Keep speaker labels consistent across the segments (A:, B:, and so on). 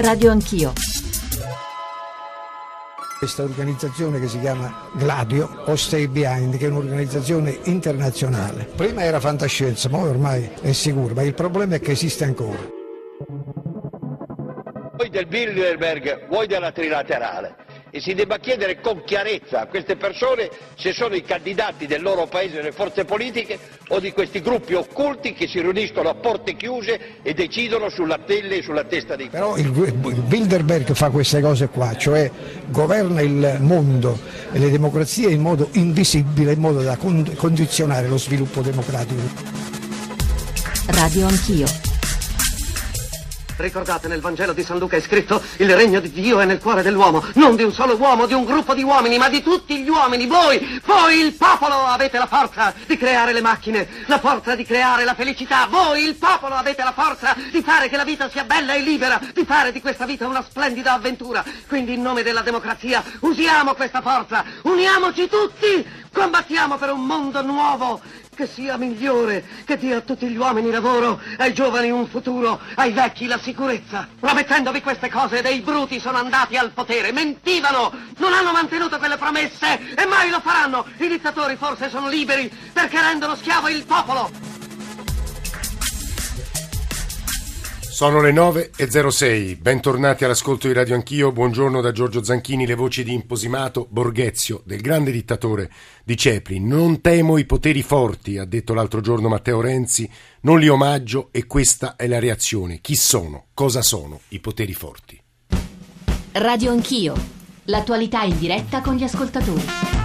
A: Radio Anch'io.
B: Questa organizzazione che si chiama Gladio o Stay Behind, che è un'organizzazione internazionale. Prima era fantascienza, ma ormai è sicuro, ma il problema è che esiste ancora.
C: Vuoi del Bilderberg, vuoi della trilaterale e si debba chiedere con chiarezza a queste persone se sono i candidati del loro paese delle forze politiche o di questi gruppi occulti che si riuniscono a porte chiuse e decidono sulla pelle e sulla testa dei
B: Però il, il Bilderberg fa queste cose qua, cioè governa il mondo e le democrazie in modo invisibile, in modo da condizionare lo sviluppo democratico.
A: Radio Anch'io.
D: Ricordate, nel Vangelo di San Luca è scritto il regno di Dio è nel cuore dell'uomo, non di un solo uomo, di un gruppo di uomini, ma di tutti gli uomini. Voi, voi il popolo avete la forza di creare le macchine, la forza di creare la felicità. Voi il popolo avete la forza di fare che la vita sia bella e libera, di fare di questa vita una splendida avventura. Quindi in nome della democrazia usiamo questa forza, uniamoci tutti, combattiamo per un mondo nuovo che sia migliore, che dia a tutti gli uomini lavoro, ai giovani un futuro, ai vecchi la sicurezza. Promettendovi queste cose, dei bruti sono andati al potere, mentivano, non hanno mantenuto quelle promesse e mai lo faranno. I dittatori forse sono liberi perché rendono schiavo il popolo.
E: Sono le 9.06, bentornati all'ascolto di Radio Anch'io, buongiorno da Giorgio Zanchini, le voci di Imposimato, Borghezio, del grande dittatore di Cepri. Non temo i poteri forti, ha detto l'altro giorno Matteo Renzi, non li omaggio e questa è la reazione. Chi sono? Cosa sono i poteri forti?
A: Radio Anch'io, l'attualità in diretta con gli ascoltatori.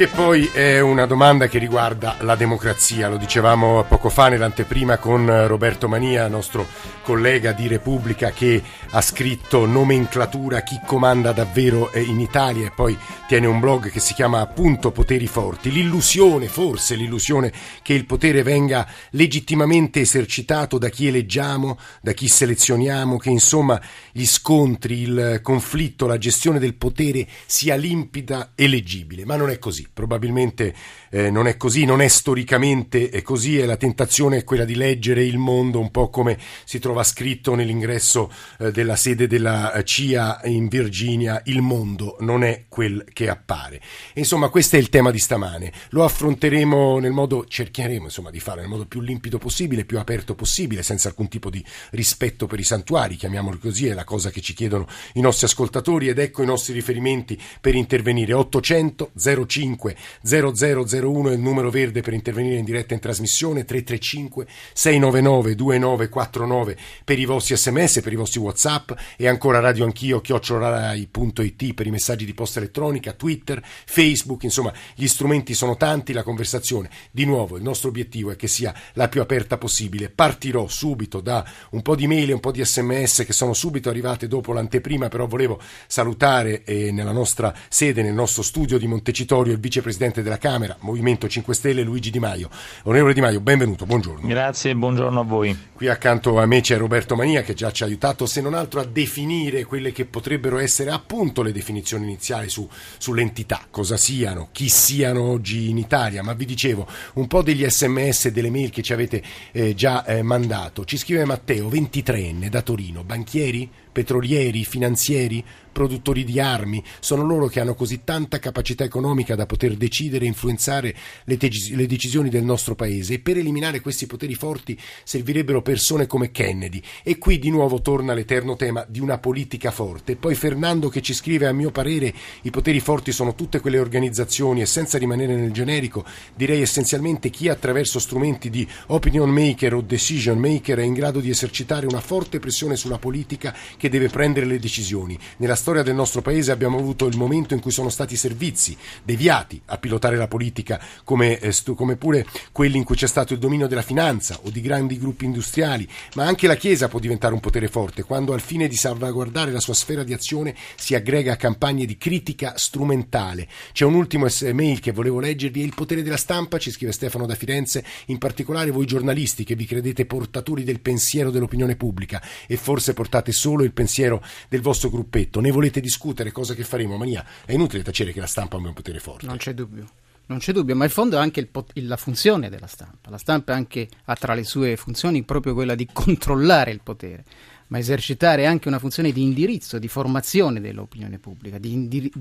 E: Che poi è una domanda che riguarda la democrazia, lo dicevamo poco fa nell'anteprima con Roberto Mania, nostro collega di Repubblica che ha scritto nomenclatura chi comanda davvero in Italia e poi tiene un blog che si chiama appunto Poteri Forti. L'illusione, forse l'illusione che il potere venga legittimamente esercitato da chi eleggiamo, da chi selezioniamo, che insomma gli scontri, il conflitto, la gestione del potere sia limpida e leggibile, ma non è così probabilmente eh, non è così, non è storicamente è così e la tentazione è quella di leggere il mondo un po' come si trova scritto nell'ingresso eh, della sede della eh, CIA in Virginia, il mondo non è quel che appare. E, insomma, questo è il tema di stamane. Lo affronteremo nel modo, cercheremo insomma di fare nel modo più limpido possibile, più aperto possibile, senza alcun tipo di rispetto per i santuari, chiamiamolo così, è la cosa che ci chiedono i nostri ascoltatori ed ecco i nostri riferimenti per intervenire 800 05 0001 è il numero verde per intervenire in diretta in trasmissione 335 699 2949 per i vostri sms, per i vostri whatsapp e ancora radio anch'io chiocciolarai.it per i messaggi di posta elettronica, Twitter, Facebook, insomma gli strumenti sono tanti, la conversazione di nuovo il nostro obiettivo è che sia la più aperta possibile. Partirò subito da un po' di mail e un po' di sms che sono subito arrivate dopo l'anteprima, però volevo salutare eh, nella nostra sede, nel nostro studio di Montecitorio il vicepresidente della Camera, Movimento 5 Stelle, Luigi Di Maio. Onorevole Di Maio, benvenuto, buongiorno.
F: Grazie e buongiorno a voi.
E: Qui accanto a me c'è Roberto Mania che già ci ha aiutato, se non altro, a definire quelle che potrebbero essere appunto le definizioni iniziali su, sull'entità, cosa siano, chi siano oggi in Italia. Ma vi dicevo, un po' degli sms e delle mail che ci avete eh, già eh, mandato. Ci scrive Matteo, 23enne da Torino, banchieri? Petrolieri, finanzieri, produttori di armi, sono loro che hanno così tanta capacità economica da poter decidere e influenzare le, te- le, decisioni del nostro paese e per eliminare questi poteri forti servirebbero persone come Kennedy e qui di nuovo torna l'eterno tema di una politica forte. Poi Fernando che ci scrive a mio parere i poteri forti sono tutte quelle organizzazioni e senza rimanere nel generico direi essenzialmente chi attraverso strumenti di opinion maker o decision maker è in grado di esercitare una forte pressione sulla politica che deve prendere le decisioni. Nella storia del nostro paese abbiamo avuto il momento in cui sono stati i servizi deviati a pilotare la politica, come, eh, come pure quelli in cui c'è stato il dominio della finanza o di grandi gruppi industriali, ma anche la Chiesa può diventare un potere forte quando al fine di salvaguardare la sua sfera di azione si aggrega a campagne di critica strumentale. C'è un ultimo mail che volevo leggervi, è il potere della stampa, ci scrive Stefano da Firenze, in particolare voi giornalisti che vi credete portatori del pensiero dell'opinione pubblica e forse portate solo il il pensiero del vostro gruppetto, ne volete discutere, cosa che faremo, Mania, è inutile tacere che la stampa abbia un potere forte.
G: Non c'è dubbio. Non c'è dubbio, ma in fondo è anche il, la funzione della stampa. La stampa anche ha tra le sue funzioni proprio quella di controllare il potere. ma esercitare anche una funzione di indirizzo, di formazione dell'opinione pubblica, di, di,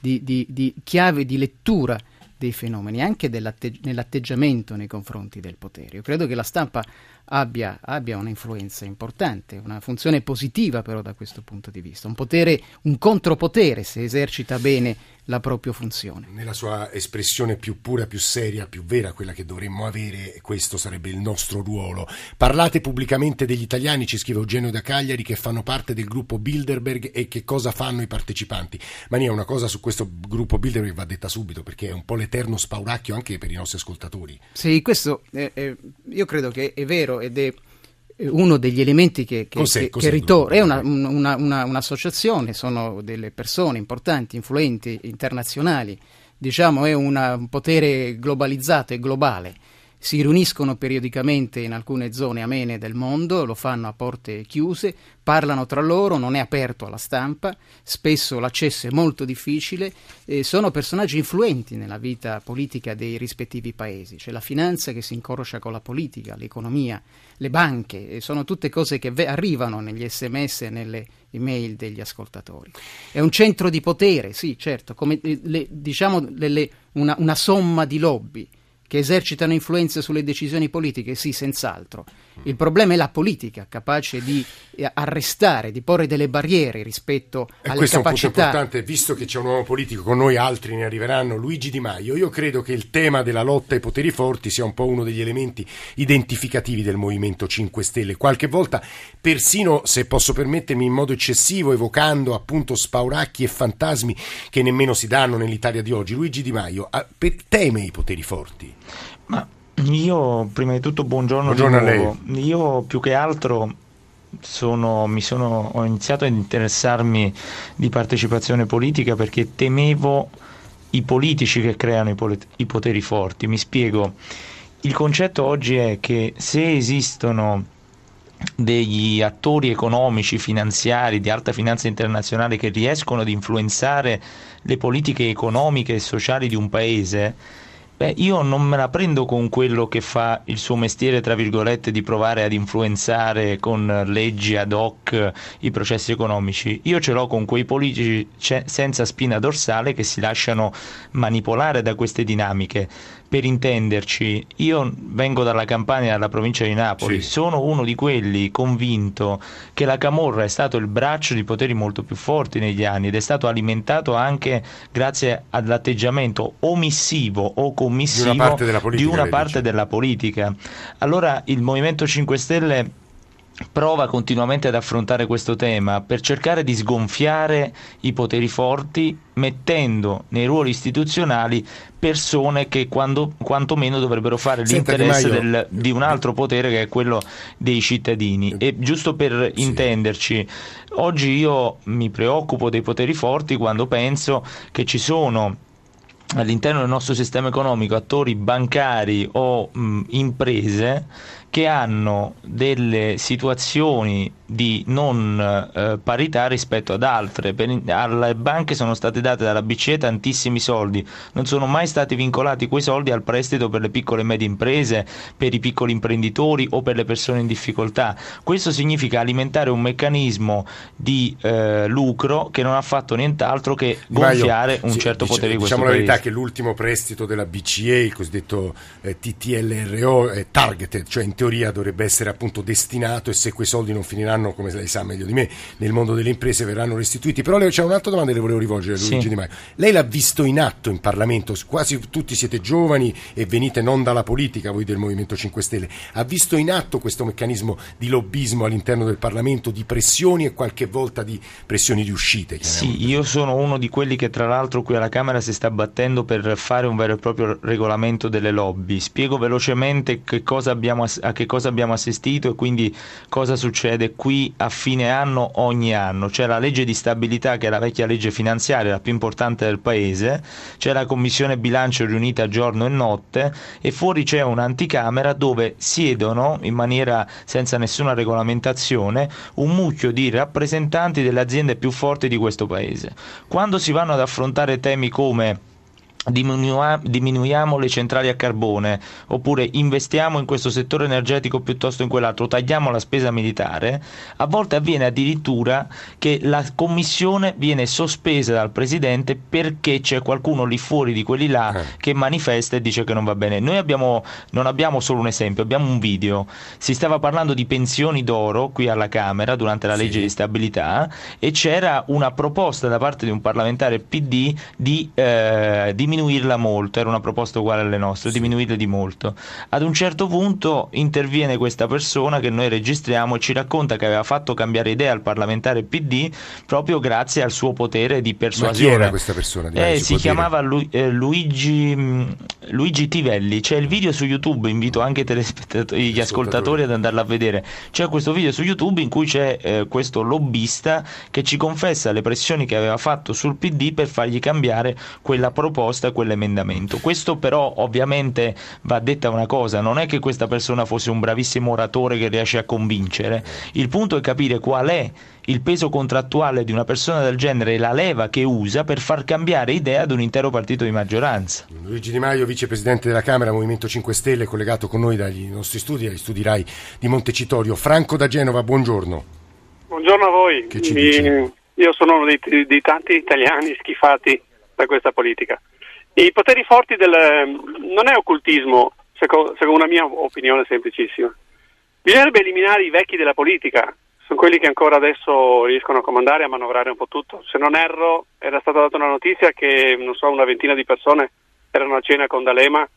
G: di, di chiave di lettura dei fenomeni, anche nell'atteggiamento nei confronti del potere. Io credo che la stampa abbia, abbia un'influenza importante, una funzione positiva però da questo punto di vista, un potere, un contropotere se esercita bene la propria funzione.
E: Nella sua espressione più pura, più seria, più vera, quella che dovremmo avere, questo sarebbe il nostro ruolo. Parlate pubblicamente degli italiani, ci scrive Eugenio da Cagliari, che fanno parte del gruppo Bilderberg e che cosa fanno i partecipanti. Mania, una cosa su questo gruppo Bilderberg va detta subito, perché è un po' l'eterno spauracchio anche per i nostri ascoltatori.
G: Sì, questo eh, io credo che è vero ed è uno degli elementi che, che, cos'è, che, cos'è che ritorna è una, una, una, un'associazione, sono delle persone importanti, influenti, internazionali, diciamo è un potere globalizzato e globale si riuniscono periodicamente in alcune zone amene del mondo, lo fanno a porte chiuse, parlano tra loro, non è aperto alla stampa, spesso l'accesso è molto difficile, eh, sono personaggi influenti nella vita politica dei rispettivi paesi, c'è la finanza che si incrocia con la politica, l'economia, le banche, eh, sono tutte cose che ve- arrivano negli sms e nelle email degli ascoltatori. È un centro di potere, sì, certo, come eh, le, diciamo le, le, una, una somma di lobby che esercitano influenza sulle decisioni politiche, sì, senz'altro. Il problema è la politica, capace di eh, arrestare, di porre delle barriere rispetto
E: e
G: alle
E: questo
G: capacità.
E: Questo è un punto importante, visto che c'è un uomo politico, con noi altri ne arriveranno, Luigi Di Maio. Io credo che il tema della lotta ai poteri forti sia un po' uno degli elementi identificativi del Movimento 5 Stelle. Qualche volta, persino, se posso permettermi, in modo eccessivo, evocando appunto spauracchi e fantasmi che nemmeno si danno nell'Italia di oggi. Luigi Di Maio teme i poteri forti?
F: Ma io, prima di tutto, buongiorno, buongiorno a lei. Io più che altro sono, sono, ho iniziato ad interessarmi di partecipazione politica perché temevo i politici che creano i, polit- i poteri forti. Mi spiego. Il concetto oggi è che se esistono degli attori economici, finanziari, di alta finanza internazionale che riescono ad influenzare le politiche economiche e sociali di un paese, Beh, io non me la prendo con quello che fa il suo mestiere, tra virgolette, di provare ad influenzare con leggi ad hoc i processi economici. Io ce l'ho con quei politici senza spina dorsale che si lasciano manipolare da queste dinamiche per intenderci, io vengo dalla Campania, dalla provincia di Napoli, sì. sono uno di quelli convinto che la Camorra è stato il braccio di poteri molto più forti negli anni ed è stato alimentato anche grazie all'atteggiamento omissivo o commissivo
E: di una parte della politica.
F: Una parte della politica. Allora il Movimento 5 Stelle prova continuamente ad affrontare questo tema per cercare di sgonfiare i poteri forti mettendo nei ruoli istituzionali persone che quando, quantomeno dovrebbero fare Senta l'interesse del, di un altro potere che è quello dei cittadini. E giusto per sì. intenderci, oggi io mi preoccupo dei poteri forti quando penso che ci sono all'interno del nostro sistema economico attori bancari o mh, imprese che hanno delle situazioni di non eh, parità rispetto ad altre. Per, alle banche sono state date dalla BCE tantissimi soldi, non sono mai stati vincolati quei soldi al prestito per le piccole e medie imprese, per i piccoli imprenditori o per le persone in difficoltà. Questo significa alimentare un meccanismo di eh, lucro che non ha fatto nient'altro che gonfiare un sì, certo dice, potere di questo
E: Diciamo
F: paese.
E: la verità che l'ultimo prestito della BCE, il cosiddetto eh, TTLRO, è targeted, cioè teoria dovrebbe essere appunto destinato e se quei soldi non finiranno, come lei sa meglio di me, nel mondo delle imprese verranno restituiti. Però c'è un'altra domanda che le volevo rivolgere a Luigi sì. Di Maio. Lei l'ha visto in atto in Parlamento, quasi tutti siete giovani e venite non dalla politica, voi del Movimento 5 Stelle. Ha visto in atto questo meccanismo di lobbismo all'interno del Parlamento, di pressioni e qualche volta di pressioni di uscite?
F: Sì, io sono uno di quelli che tra l'altro qui alla Camera si sta battendo per fare un vero e proprio regolamento delle lobby. Spiego velocemente che cosa abbiamo, che cosa abbiamo assistito e quindi cosa succede qui a fine anno ogni anno. C'è la legge di stabilità che è la vecchia legge finanziaria, la più importante del paese, c'è la commissione bilancio riunita giorno e notte e fuori c'è un'anticamera dove siedono in maniera senza nessuna regolamentazione un mucchio di rappresentanti delle aziende più forti di questo paese. Quando si vanno ad affrontare temi come diminuiamo le centrali a carbone oppure investiamo in questo settore energetico piuttosto in quell'altro, tagliamo la spesa militare, a volte avviene addirittura che la commissione viene sospesa dal presidente perché c'è qualcuno lì fuori di quelli là eh. che manifesta e dice che non va bene. Noi abbiamo, non abbiamo solo un esempio, abbiamo un video. Si stava parlando di pensioni d'oro qui alla Camera durante la legge sì. di stabilità e c'era una proposta da parte di un parlamentare PD di, eh, di diminuirla molto, era una proposta uguale alle nostre, sì. diminuirla di molto. Ad un certo punto interviene questa persona che noi registriamo e ci racconta che aveva fatto cambiare idea al parlamentare PD proprio grazie al suo potere di persuasione. Ma chi
E: era questa persona?
F: Eh, si chiamava Lu- eh, Luigi, mm, Luigi, Tivelli, c'è il video su YouTube, invito anche gli ascoltatori ad andarlo a vedere. C'è questo video su YouTube in cui c'è eh, questo lobbista che ci confessa le pressioni che aveva fatto sul PD per fargli cambiare quella proposta proposta quell'emendamento. Questo però ovviamente va detta una cosa, non è che questa persona fosse un bravissimo oratore che riesce a convincere, il punto è capire qual è il peso contrattuale di una persona del genere e la leva che usa per far cambiare idea ad un intero partito di maggioranza.
E: Luigi Di Maio, vicepresidente della Camera, Movimento 5 Stelle, collegato con noi dagli nostri studi, agli studi RAI di Montecitorio. Franco da Genova, buongiorno.
H: Buongiorno a voi. Mi, io sono uno dei, dei tanti italiani schifati da questa politica. I poteri forti del... non è occultismo, secondo, secondo una mia opinione semplicissima. Bisognerebbe eliminare i vecchi della politica, sono quelli che ancora adesso riescono a comandare e a manovrare un po' tutto. Se non erro, era stata data una notizia che, so, una ventina di persone erano a cena con D'Alema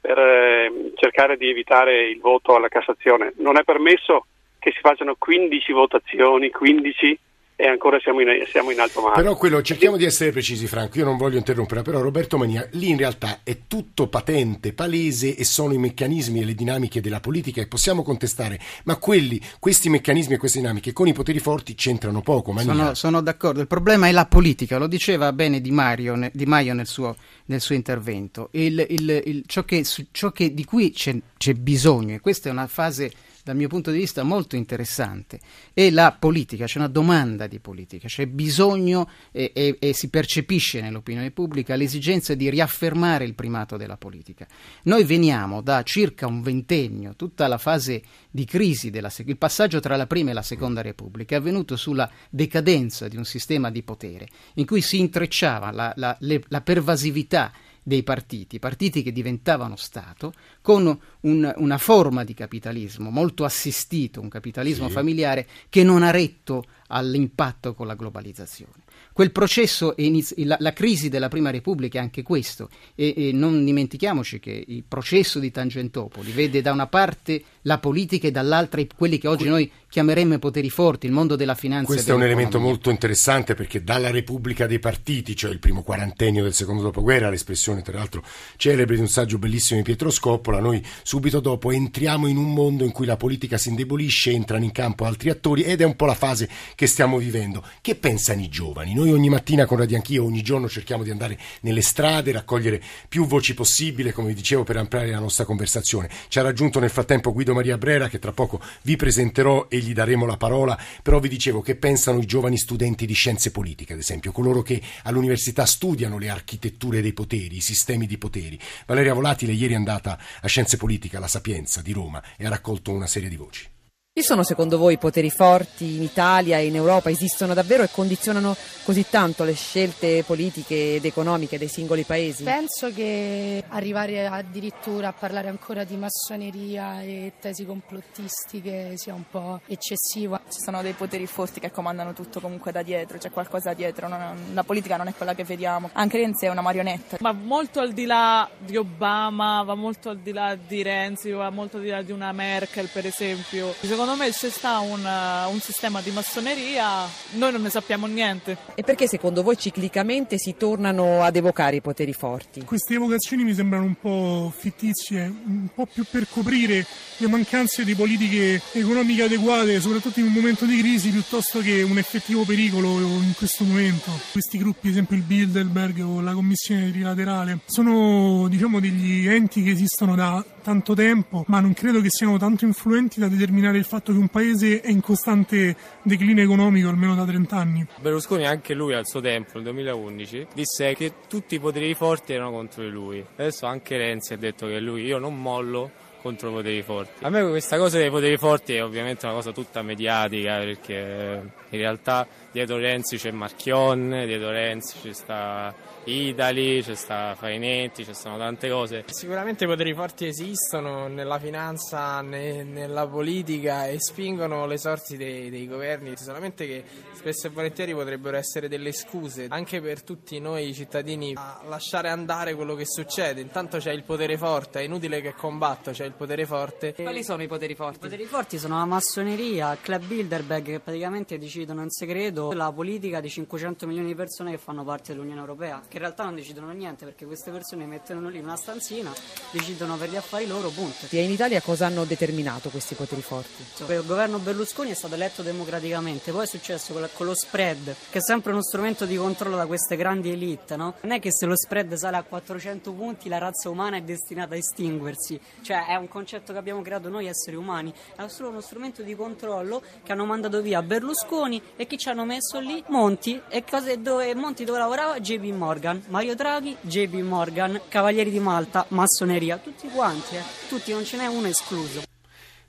H: per eh, cercare di evitare il voto alla Cassazione. Non è permesso che si facciano 15 votazioni, 15 e ancora siamo in, siamo in, alto mare.
E: Però quello, cerchiamo di essere precisi Franco, io non voglio interrompere, però Roberto Mania, lì in realtà è tutto patente, palese e sono i meccanismi e le dinamiche della politica e possiamo contestare, ma quelli, questi meccanismi e queste dinamiche con i poteri forti c'entrano poco.
G: Sono, sono, d'accordo, il problema è la politica, lo diceva bene Di, Mario, di Maio nel suo, nel suo intervento, il, il, il, ciò, che, ciò che, di cui c'è, c'è bisogno, e questa è una fase dal mio punto di vista molto interessante, è la politica, c'è una domanda di politica, c'è bisogno e, e, e, si percepisce nell'opinione pubblica l'esigenza di riaffermare il primato della politica. Noi veniamo da circa un ventennio, tutta la fase di crisi, della, il passaggio tra la prima e la seconda Repubblica è avvenuto sulla decadenza di un sistema di potere in cui si intrecciava la, la, le, la pervasività dei partiti, partiti che diventavano Stato, con un, una forma di capitalismo molto assistito, un capitalismo sì. familiare che non ha retto all'impatto con la globalizzazione. Quel processo, inizi- la, la, crisi della Prima Repubblica è anche questo, e, e, non dimentichiamoci che il processo di Tangentopoli vede da una parte la politica e dall'altra quelli che oggi noi chiameremmo i poteri forti, il mondo della finanza.
E: Questo è un elemento molto interessante perché dalla Repubblica dei partiti, cioè il primo quarantennio del secondo dopoguerra, l'espressione tra l'altro celebre di un saggio bellissimo di Pietro Scoppola, noi subito dopo entriamo in un mondo in cui la politica si indebolisce, entrano in campo altri attori ed è un po' la fase che stiamo vivendo. Che pensano i giovani? Noi ogni mattina con Radio Anch'io, ogni giorno cerchiamo di andare nelle strade, raccogliere più voci possibile, come vi dicevo, per ampliare la nostra conversazione. Ci ha raggiunto nel frattempo Guido Maria Brera che tra poco vi presenterò e gli daremo la parola, però vi dicevo che pensano i giovani studenti di scienze politiche, ad esempio, coloro che all'università studiano le architetture dei poteri, i sistemi di poteri. Valeria Volatile ieri è andata a Scienze Politiche alla Sapienza di Roma e ha raccolto una serie di voci.
I: Chi sono secondo voi i poteri forti in Italia e in Europa? Esistono davvero e condizionano così tanto le scelte politiche ed economiche dei singoli paesi?
J: Penso che arrivare addirittura a parlare ancora di massoneria e tesi complottistiche sia un po' eccessivo.
K: Ci sono dei poteri forti che comandano tutto comunque da dietro, c'è qualcosa dietro, non, la politica non è quella che vediamo. Anche Renzi è una marionetta.
L: Va molto al di là di Obama, va molto al di là di Renzi, va molto al di là di una Merkel per esempio. Secondo secondo me se sta un, uh, un, sistema di massoneria noi non ne sappiamo niente.
I: E perché secondo voi ciclicamente si tornano ad evocare i poteri forti?
M: Queste evocazioni mi sembrano un po' fittizie, un po' più per coprire le mancanze di politiche economiche adeguate, soprattutto in un momento di crisi, piuttosto che un effettivo pericolo in questo momento. Questi gruppi, ad esempio il Bilderberg o la Commissione trilaterale, sono diciamo degli enti che esistono da tanto tempo, ma non credo che siano tanto influenti da determinare il fatto che un paese è in costante declino economico almeno da 30 anni.
N: Berlusconi anche lui al suo tempo, nel 2011, disse che tutti i poteri forti erano contro di lui. Adesso anche Renzi ha detto che lui io non mollo contro i poteri forti. A me questa cosa dei poteri forti è ovviamente una cosa tutta mediatica perché in realtà dietro Renzi c'è Marchionne, dietro Renzi ci sta Idali, c'è sta Fainetti, ci sono tante cose.
O: Sicuramente i poteri forti esistono nella finanza, ne, nella politica e spingono le sorti dei, dei, governi, solamente che spesso e volentieri potrebbero essere delle scuse anche per tutti noi cittadini a lasciare andare quello che succede. Intanto c'è il potere forte, è inutile che combatta, c'è il potere forte.
I: Quali sono i poteri forti?
P: I poteri forti sono la massoneria, il club Bilderberg che praticamente decidono in segreto la politica di 500 milioni di persone che fanno parte dell'Unione Europea, che in realtà non decidono niente perché queste persone mettono lì una stanzina, decidono per gli affari loro, punto.
I: E in Italia cosa hanno determinato questi poteri forti?
P: Il governo Berlusconi è stato eletto democraticamente, poi è successo con lo spread, che è sempre uno strumento di controllo da queste grandi elite, no? Non è che se lo spread sale a 400 punti la razza umana è destinata a estinguersi, cioè è un concetto che abbiamo creato noi esseri umani, è solo uno strumento di controllo che hanno mandato via Berlusconi e chi ci hanno messo lì? Monti, e cose dove Monti dove lavorava? JP Morgan, Mario Draghi, JP Morgan, Cavalieri di Malta, Massoneria, tutti quanti, eh? tutti, non ce n'è uno escluso.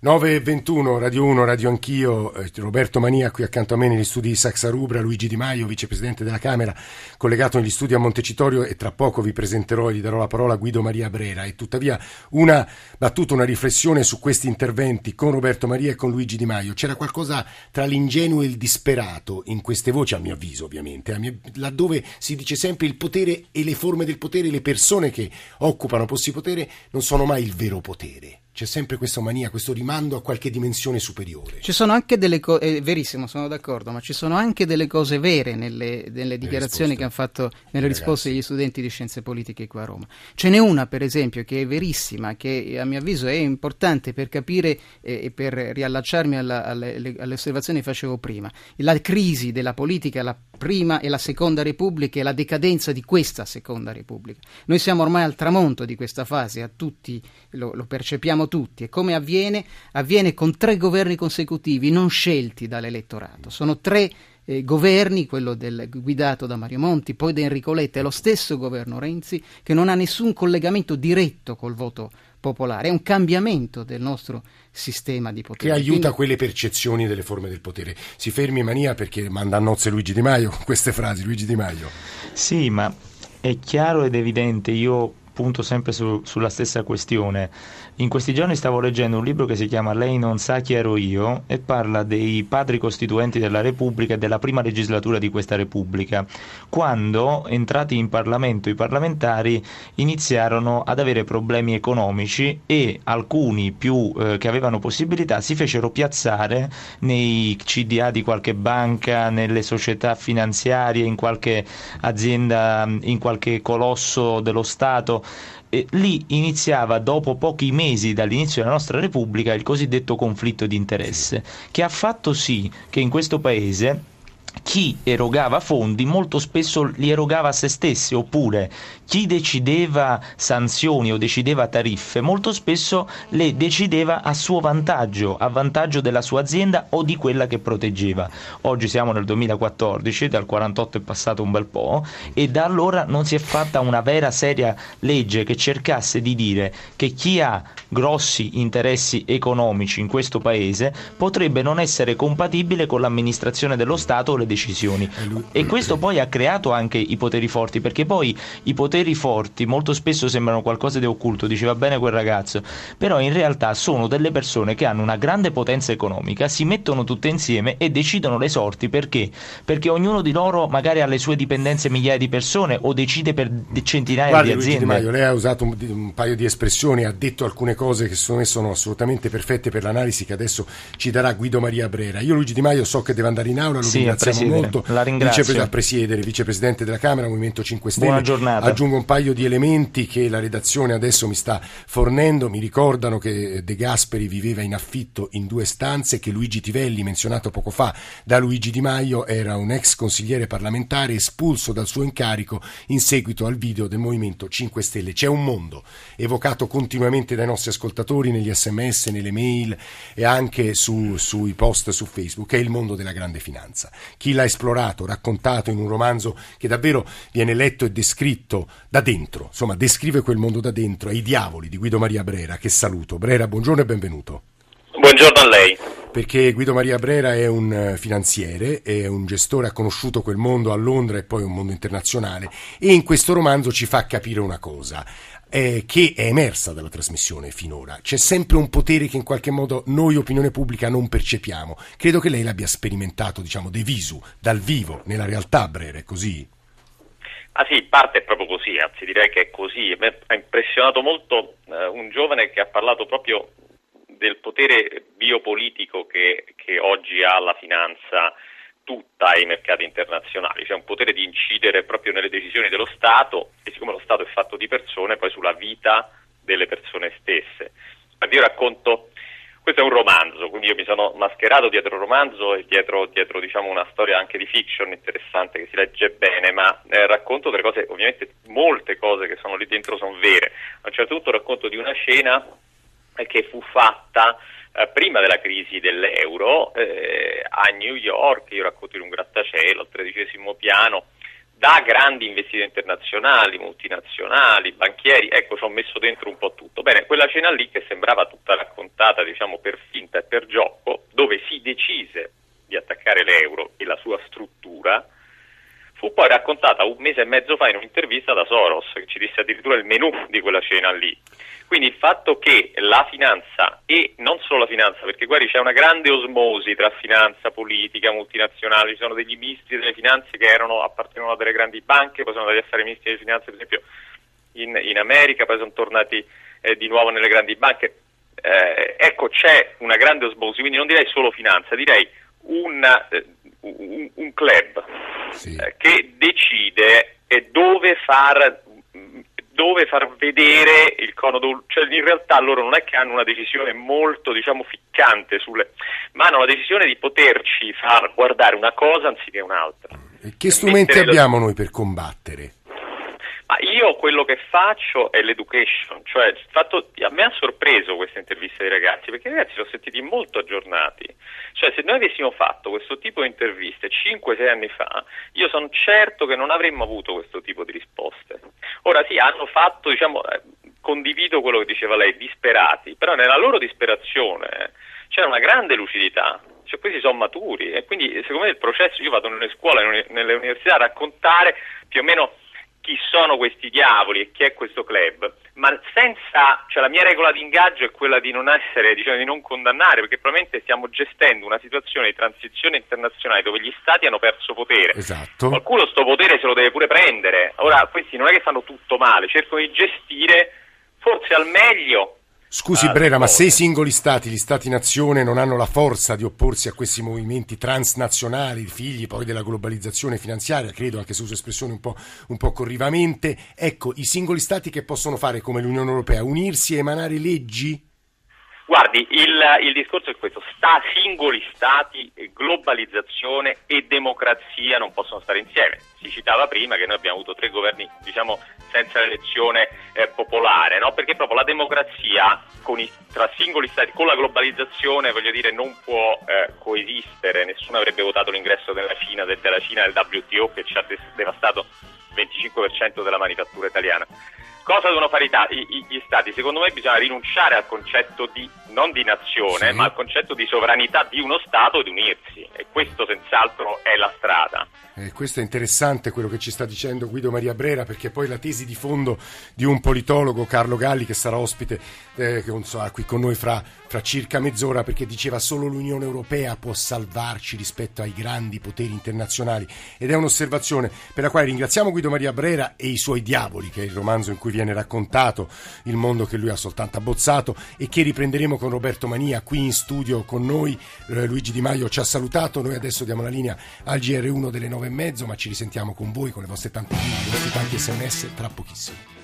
E: 9.21, Radio 1, Radio Anch'io, eh, Roberto Mania qui accanto a me negli studi di Saxa Rubra, Luigi Di Maio, vicepresidente della Camera, collegato negli studi a Montecitorio e tra poco vi presenterò e gli darò la parola a Guido Maria Brera. E tuttavia una battuta, una riflessione su questi interventi con Roberto Maria e con Luigi Di Maio. C'era qualcosa tra l'ingenuo e il disperato in queste voci, a mio avviso ovviamente, mio, laddove si dice sempre il potere e le forme del potere, le persone che occupano posti potere non sono mai il vero potere c'è sempre questa mania, questo rimando a qualche dimensione superiore.
G: Ci sono anche delle cose, è verissimo, sono d'accordo, ma ci sono anche delle cose vere nelle, nelle dichiarazioni che hanno fatto nelle risposte degli studenti di scienze politiche qua a Roma. Ce n'è una, per esempio, che è verissima, che a mio avviso è importante per capire eh, e per riallacciarmi alla, alle, alle osservazioni che facevo prima. La crisi della politica, la prima e la seconda repubblica e la decadenza di questa seconda repubblica. Noi siamo ormai al tramonto di questa fase, a tutti lo, lo percepiamo tutti e come avviene? Avviene con tre governi consecutivi non scelti dall'elettorato. Sono tre eh, governi, quello del, guidato da Mario Monti, poi da Enrico Letta e lo stesso governo Renzi, che non ha nessun collegamento diretto col voto popolare, è un cambiamento del nostro sistema di potere.
E: Che aiuta Quindi... quelle percezioni delle forme del potere. Si fermi Mania perché manda a nozze Luigi Di Maio queste frasi, Luigi Di Maio.
F: Sì, ma è chiaro ed evidente, io punto sempre su, sulla stessa questione. In questi giorni stavo leggendo un libro che si chiama Lei non sa chi ero io e parla dei padri costituenti della Repubblica e della prima legislatura di questa Repubblica, quando entrati in Parlamento i parlamentari iniziarono ad avere problemi economici e alcuni più eh, che avevano possibilità si fecero piazzare nei CDA di qualche banca, nelle società finanziarie, in qualche azienda, in qualche colosso dello Stato e lì iniziava dopo pochi mesi dall'inizio della nostra Repubblica il cosiddetto conflitto di interesse, che ha fatto sì che in questo paese chi erogava fondi molto spesso li erogava a se stessi, oppure chi decideva sanzioni o decideva tariffe molto spesso le decideva a suo vantaggio, a vantaggio della sua azienda o di quella che proteggeva. Oggi siamo nel 2014, dal 48 è passato un bel po' e da allora non si è fatta una vera seria legge che cercasse di dire che chi ha grossi interessi economici in questo paese potrebbe non essere compatibile con l'amministrazione dello Stato o le decisioni. E questo poi ha creato anche i poteri forti, perché poi i poteri forti molto spesso sembrano qualcosa di occulto, diceva bene quel ragazzo, però in realtà sono delle persone che hanno una grande potenza economica, si mettono tutte insieme e decidono le sorti perché? Perché ognuno di loro magari ha le sue dipendenze migliaia di persone o decide per centinaia
E: Guardi,
F: di aziende.
E: Luigi Di Maio, lei ha usato un, un, paio di espressioni, ha detto alcune cose che secondo me sono assolutamente perfette per l'analisi che adesso ci darà Guido Maria Brera. Io Luigi Di Maio so che deve andare in aula, lo
F: sì,
E: ringraziamo molto.
F: La ringrazio.
E: Vicepres- a presiedere, vicepresidente della Camera, Movimento 5 Stelle.
F: Buona giornata.
E: Aggiungo un paio di elementi che la redazione adesso mi sta fornendo. Mi ricordano che De Gasperi viveva in affitto in due stanze, che Luigi Tivelli, menzionato poco fa da Luigi Di Maio, era un ex consigliere parlamentare espulso dal suo incarico in seguito al video del Movimento 5 Stelle. C'è un mondo evocato continuamente dai nostri ascoltatori negli sms, nelle mail e anche su, sui post su Facebook, è il mondo della grande finanza. Chi l'ha esplorato, raccontato in un romanzo che davvero viene letto e descritto da dentro, insomma descrive quel mondo da dentro, è I diavoli di Guido Maria Brera, che saluto. Brera, buongiorno e benvenuto.
Q: Buongiorno a lei.
E: Perché Guido Maria Brera è un eh, finanziere, è un gestore, ha conosciuto quel mondo a Londra e poi un mondo internazionale e in questo romanzo ci fa capire una cosa eh, che è emersa dalla trasmissione finora. C'è sempre un potere che in qualche modo noi, opinione pubblica, non percepiamo. Credo che lei l'abbia sperimentato, diciamo, de visu, dal vivo, nella realtà, Brera, è così?
Q: Ah sì, parte proprio così, anzi direi che è così. Mi ha impressionato molto eh, un giovane che ha parlato proprio del potere biopolitico che, che oggi ha la finanza tutta ai mercati internazionali, cioè un potere di incidere proprio nelle decisioni dello Stato e siccome lo Stato è fatto di persone, poi sulla vita delle persone stesse. Io racconto, questo è un romanzo, quindi io mi sono mascherato dietro un romanzo e dietro, dietro diciamo, una storia anche di fiction interessante che si legge bene, ma eh, racconto delle cose, ovviamente molte cose che sono lì dentro sono vere. A un certo punto racconto di una scena eh, che fu fatta eh, prima della crisi dell'euro eh, a New York, io racconto in un grattacielo al tredicesimo piano, da grandi investitori internazionali, multinazionali, banchieri, ecco ci ho messo dentro un po' tutto. Bene, quella cena lì che sembrava tutta raccontata diciamo per finta e per gioco, dove si decise di attaccare l'euro e la sua struttura, fu poi raccontata un mese e mezzo fa in un'intervista da Soros, che ci disse addirittura il menù di quella cena lì. Quindi il fatto che la finanza e non solo la finanza, perché guardi c'è una grande osmosi tra finanza, politica, multinazionale, ci sono degli ministri delle finanze che erano, appartenevano a delle grandi banche, poi sono andati a fare ministri delle finanze per esempio in, in America, poi sono tornati eh, di nuovo nelle grandi banche. Eh, ecco, c'è una grande osmosi, quindi non direi solo finanza, direi un, eh, un, un club sì. Eh, che decide dove far dove far vedere il cono d'Urso, cioè in realtà loro non è che hanno una decisione molto diciamo ficcante sulle, ma hanno la decisione di poterci far guardare una cosa anziché un'altra.
E: E che strumenti abbiamo noi per combattere?
Q: Ma io quello che faccio è l'education, cioè fatto, a me ha sorpreso questa intervista dei ragazzi, perché i ragazzi ho sentiti molto aggiornati. Cioè se noi avessimo fatto questo tipo di interviste 5-6 anni fa, io sono certo che non avremmo avuto questo tipo di risposte. Ora sì, hanno fatto, diciamo, eh, condivido quello che diceva lei, disperati, però nella loro disperazione c'era una grande lucidità, cioè questi sono maturi e quindi secondo me il processo, io vado nelle scuole, nelle università a raccontare più o meno chi sono questi diavoli e chi è questo club, ma senza, cioè la mia regola di ingaggio è quella di non essere, diciamo, di non condannare, perché probabilmente stiamo gestendo una situazione di transizione internazionale dove gli stati hanno perso potere.
E: Esatto.
Q: Qualcuno sto potere se lo deve pure prendere. Ora, questi non è che fanno tutto male, cercano di gestire forse al meglio
E: Scusi ah, Brera, ma se i singoli stati, gli stati-nazione, non hanno la forza di opporsi a questi movimenti transnazionali, figli poi della globalizzazione finanziaria, credo anche se uso espressioni un po', un po' corrivamente, ecco, i singoli stati che possono fare come l'Unione Europea, unirsi e emanare leggi?
Q: Guardi, il, il, discorso è questo, sta, singoli stati, globalizzazione e democrazia non possono stare insieme. Si citava prima che noi abbiamo avuto tre governi, diciamo, senza elezione eh, popolare, no? perché proprio la democrazia i, tra singoli stati, con la globalizzazione, voglio dire, non può eh, coesistere. Nessuno avrebbe votato l'ingresso della Cina, della Cina nel WTO che ci ha devastato il 25% della manifattura italiana. Cosa devono fare gli stati? Secondo me bisogna rinunciare al concetto di, non di nazione, sì. ma al concetto di sovranità di uno Stato di unirsi e questo senz'altro è la strada.
E: Eh, questo è interessante quello che ci sta dicendo Guido Maria Brera perché poi la tesi di fondo di un politologo, Carlo Galli, che sarà ospite eh, so, qui con noi fra, fra circa mezz'ora perché diceva solo l'Unione Europea può salvarci rispetto ai grandi poteri internazionali ed è un'osservazione per la quale ringraziamo Guido Maria Brera e i suoi diavoli, che è il romanzo in cui viene viene raccontato, il mondo che lui ha soltanto abbozzato e che riprenderemo con Roberto Mania qui in studio con noi. Eh, Luigi Di Maio ci ha salutato, noi adesso diamo la linea al GR1 delle nove e mezzo, ma ci risentiamo con voi, con le vostre tante i vostri tanti sms tra pochissimo.